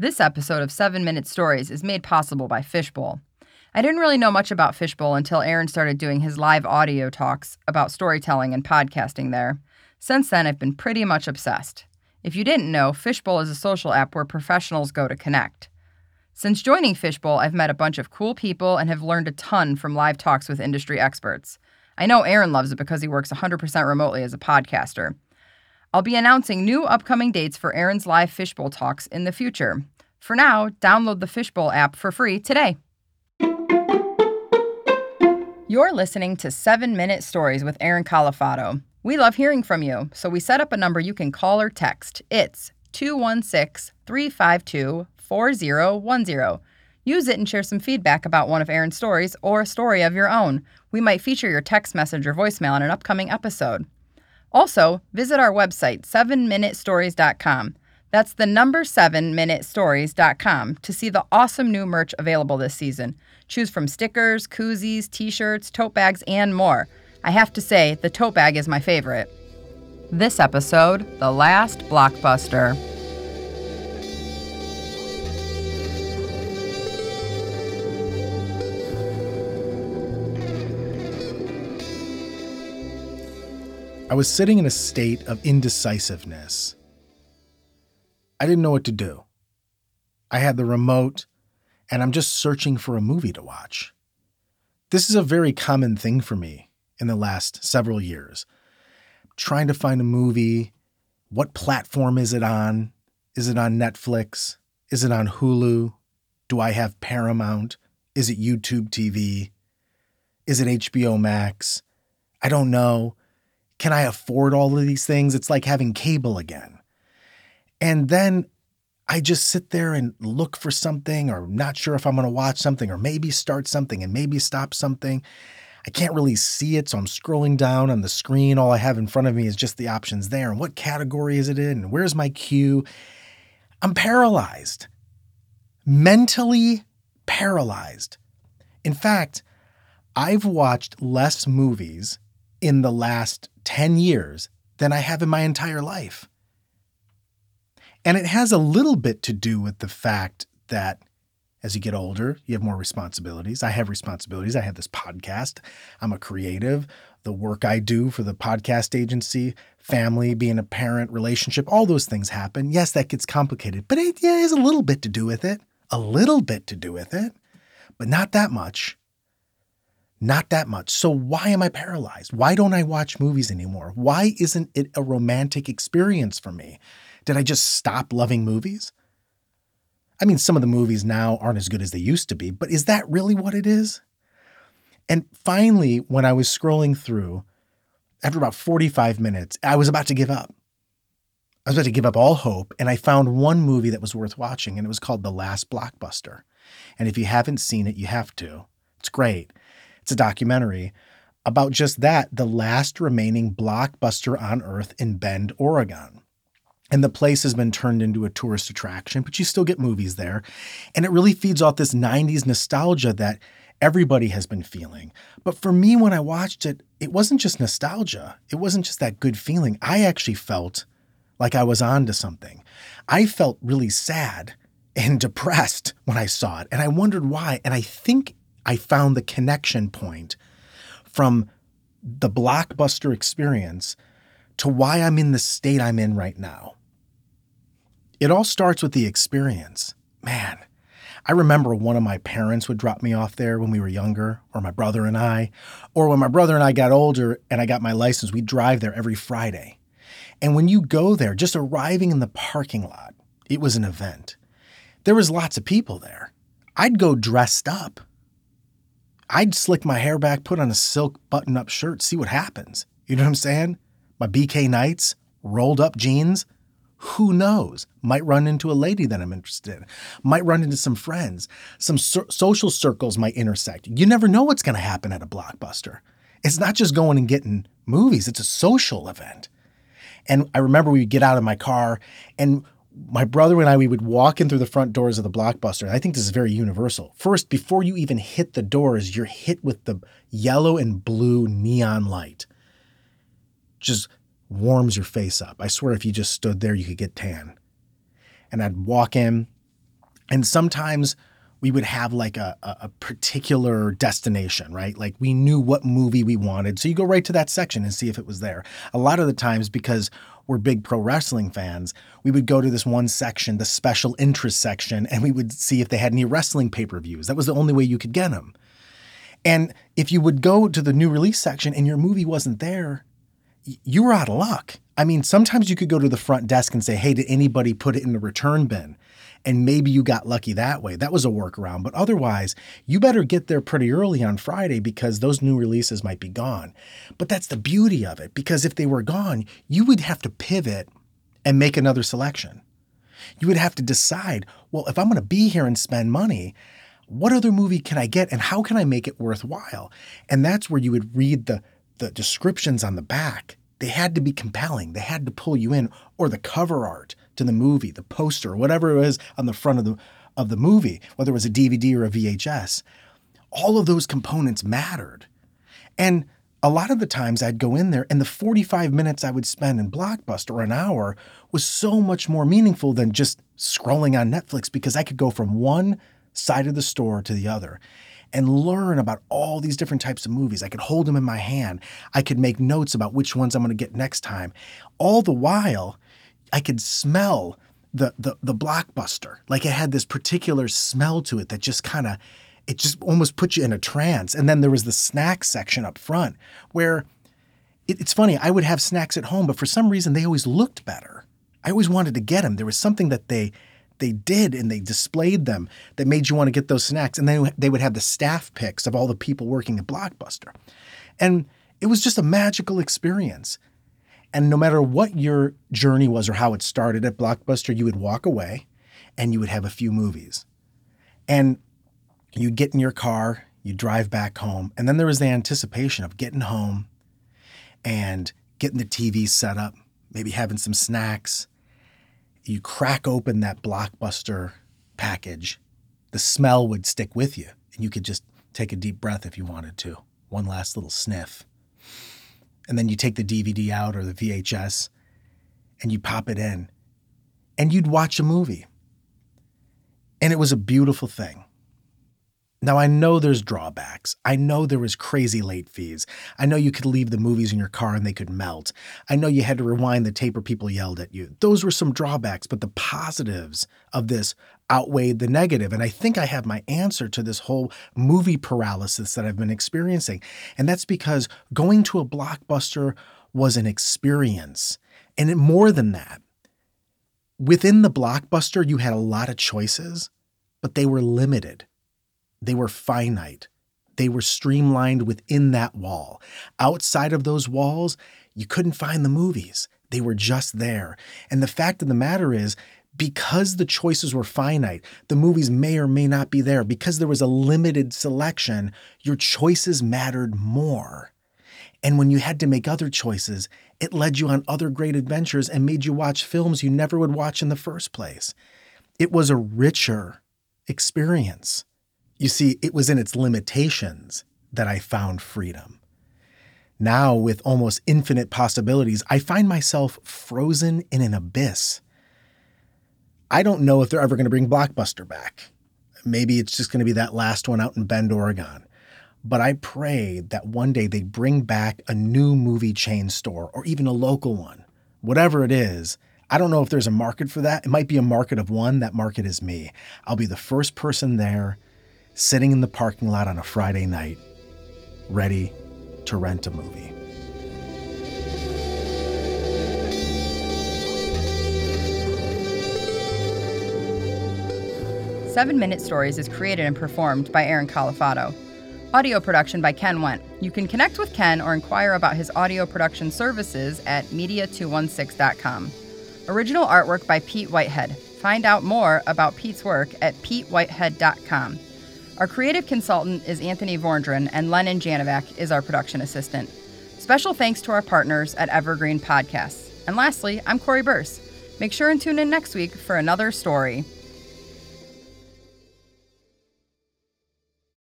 This episode of 7 Minute Stories is made possible by Fishbowl. I didn't really know much about Fishbowl until Aaron started doing his live audio talks about storytelling and podcasting there. Since then, I've been pretty much obsessed. If you didn't know, Fishbowl is a social app where professionals go to connect. Since joining Fishbowl, I've met a bunch of cool people and have learned a ton from live talks with industry experts. I know Aaron loves it because he works 100% remotely as a podcaster. I'll be announcing new upcoming dates for Aaron's live Fishbowl talks in the future. For now, download the Fishbowl app for free today. You're listening to 7 Minute Stories with Aaron Calafato. We love hearing from you, so we set up a number you can call or text. It's 216 352 4010. Use it and share some feedback about one of Aaron's stories or a story of your own. We might feature your text message or voicemail in an upcoming episode. Also, visit our website, 7minutestories.com. That's the number 7minutestories.com to see the awesome new merch available this season. Choose from stickers, koozies, t shirts, tote bags, and more. I have to say, the tote bag is my favorite. This episode The Last Blockbuster. I was sitting in a state of indecisiveness. I didn't know what to do. I had the remote, and I'm just searching for a movie to watch. This is a very common thing for me in the last several years. trying to find a movie. What platform is it on? Is it on Netflix? Is it on Hulu? Do I have Paramount? Is it YouTube TV? Is it HBO Max? I don't know. Can I afford all of these things? It's like having cable again. And then I just sit there and look for something, or not sure if I'm going to watch something, or maybe start something and maybe stop something. I can't really see it, so I'm scrolling down on the screen. All I have in front of me is just the options there. And what category is it in? And where's my queue? I'm paralyzed, mentally paralyzed. In fact, I've watched less movies in the last 10 years than I have in my entire life. And it has a little bit to do with the fact that as you get older, you have more responsibilities. I have responsibilities. I have this podcast. I'm a creative. The work I do for the podcast agency, family, being a parent, relationship, all those things happen. Yes, that gets complicated, but it yeah, has a little bit to do with it. A little bit to do with it, but not that much. Not that much. So why am I paralyzed? Why don't I watch movies anymore? Why isn't it a romantic experience for me? Did I just stop loving movies? I mean, some of the movies now aren't as good as they used to be, but is that really what it is? And finally, when I was scrolling through, after about 45 minutes, I was about to give up. I was about to give up all hope, and I found one movie that was worth watching, and it was called The Last Blockbuster. And if you haven't seen it, you have to. It's great. It's a documentary about just that the last remaining blockbuster on Earth in Bend, Oregon. And the place has been turned into a tourist attraction, but you still get movies there. And it really feeds off this 90s nostalgia that everybody has been feeling. But for me, when I watched it, it wasn't just nostalgia, it wasn't just that good feeling. I actually felt like I was on to something. I felt really sad and depressed when I saw it. And I wondered why. And I think I found the connection point from the blockbuster experience to why I'm in the state I'm in right now. It all starts with the experience. Man, I remember one of my parents would drop me off there when we were younger, or my brother and I, or when my brother and I got older and I got my license, we'd drive there every Friday. And when you go there, just arriving in the parking lot, it was an event. There was lots of people there. I'd go dressed up. I'd slick my hair back, put on a silk button up shirt, see what happens. You know what I'm saying? My BK Knights, rolled up jeans. Who knows? Might run into a lady that I'm interested in. Might run into some friends. Some so- social circles might intersect. You never know what's going to happen at a blockbuster. It's not just going and getting movies, it's a social event. And I remember we would get out of my car and my brother and I, we would walk in through the front doors of the blockbuster. I think this is very universal. First, before you even hit the doors, you're hit with the yellow and blue neon light. Just warms your face up. I swear, if you just stood there, you could get tan. And I'd walk in, And sometimes we would have like a, a, particular destination, right? Like we knew what movie we wanted. So you go right to that section and see if it was there. A lot of the times, because we're big pro wrestling fans, we would go to this one section, the special interest section, and we would see if they had any wrestling pay per views. That was the only way you could get them. And if you would go to the new release section and your movie wasn't there, you were out of luck. I mean, sometimes you could go to the front desk and say, hey, did anybody put it in the return bin? And maybe you got lucky that way. That was a workaround. But otherwise, you better get there pretty early on Friday because those new releases might be gone. But that's the beauty of it because if they were gone, you would have to pivot and make another selection. You would have to decide, well, if I'm going to be here and spend money, what other movie can I get and how can I make it worthwhile? And that's where you would read the the descriptions on the back they had to be compelling. They had to pull you in, or the cover art to the movie, the poster, whatever it was on the front of the of the movie, whether it was a DVD or a VHS. All of those components mattered. And a lot of the times I'd go in there and the 45 minutes I would spend in Blockbuster or an hour was so much more meaningful than just scrolling on Netflix because I could go from one side of the store to the other and learn about all these different types of movies. I could hold them in my hand. I could make notes about which ones I'm going to get next time. All the while, I could smell the the the blockbuster. Like it had this particular smell to it that just kind of it just almost put you in a trance. And then there was the snack section up front where it, it's funny, I would have snacks at home, but for some reason they always looked better. I always wanted to get them. There was something that they they did and they displayed them that made you want to get those snacks. And then they would have the staff pics of all the people working at Blockbuster. And it was just a magical experience. And no matter what your journey was or how it started at Blockbuster, you would walk away and you would have a few movies. And you'd get in your car, you'd drive back home, and then there was the anticipation of getting home and getting the TV set up, maybe having some snacks, you crack open that blockbuster package, the smell would stick with you, and you could just take a deep breath if you wanted to. One last little sniff. And then you take the DVD out or the VHS and you pop it in, and you'd watch a movie. And it was a beautiful thing. Now, I know there's drawbacks. I know there was crazy late fees. I know you could leave the movies in your car and they could melt. I know you had to rewind the tape or people yelled at you. Those were some drawbacks, but the positives of this outweighed the negative. And I think I have my answer to this whole movie paralysis that I've been experiencing. And that's because going to a blockbuster was an experience. And more than that, within the blockbuster, you had a lot of choices, but they were limited. They were finite. They were streamlined within that wall. Outside of those walls, you couldn't find the movies. They were just there. And the fact of the matter is, because the choices were finite, the movies may or may not be there. Because there was a limited selection, your choices mattered more. And when you had to make other choices, it led you on other great adventures and made you watch films you never would watch in the first place. It was a richer experience. You see, it was in its limitations that I found freedom. Now, with almost infinite possibilities, I find myself frozen in an abyss. I don't know if they're ever going to bring Blockbuster back. Maybe it's just going to be that last one out in Bend, Oregon. But I pray that one day they bring back a new movie chain store or even a local one. Whatever it is, I don't know if there's a market for that. It might be a market of one. That market is me. I'll be the first person there sitting in the parking lot on a Friday night, ready to rent a movie. Seven Minute Stories is created and performed by Aaron Calafato. Audio production by Ken Wendt. You can connect with Ken or inquire about his audio production services at media216.com. Original artwork by Pete Whitehead. Find out more about Pete's work at petewhitehead.com. Our creative consultant is Anthony Vorndran, and Lennon Janovac is our production assistant. Special thanks to our partners at Evergreen Podcasts. And lastly, I'm Cori Birce. Make sure and tune in next week for another story.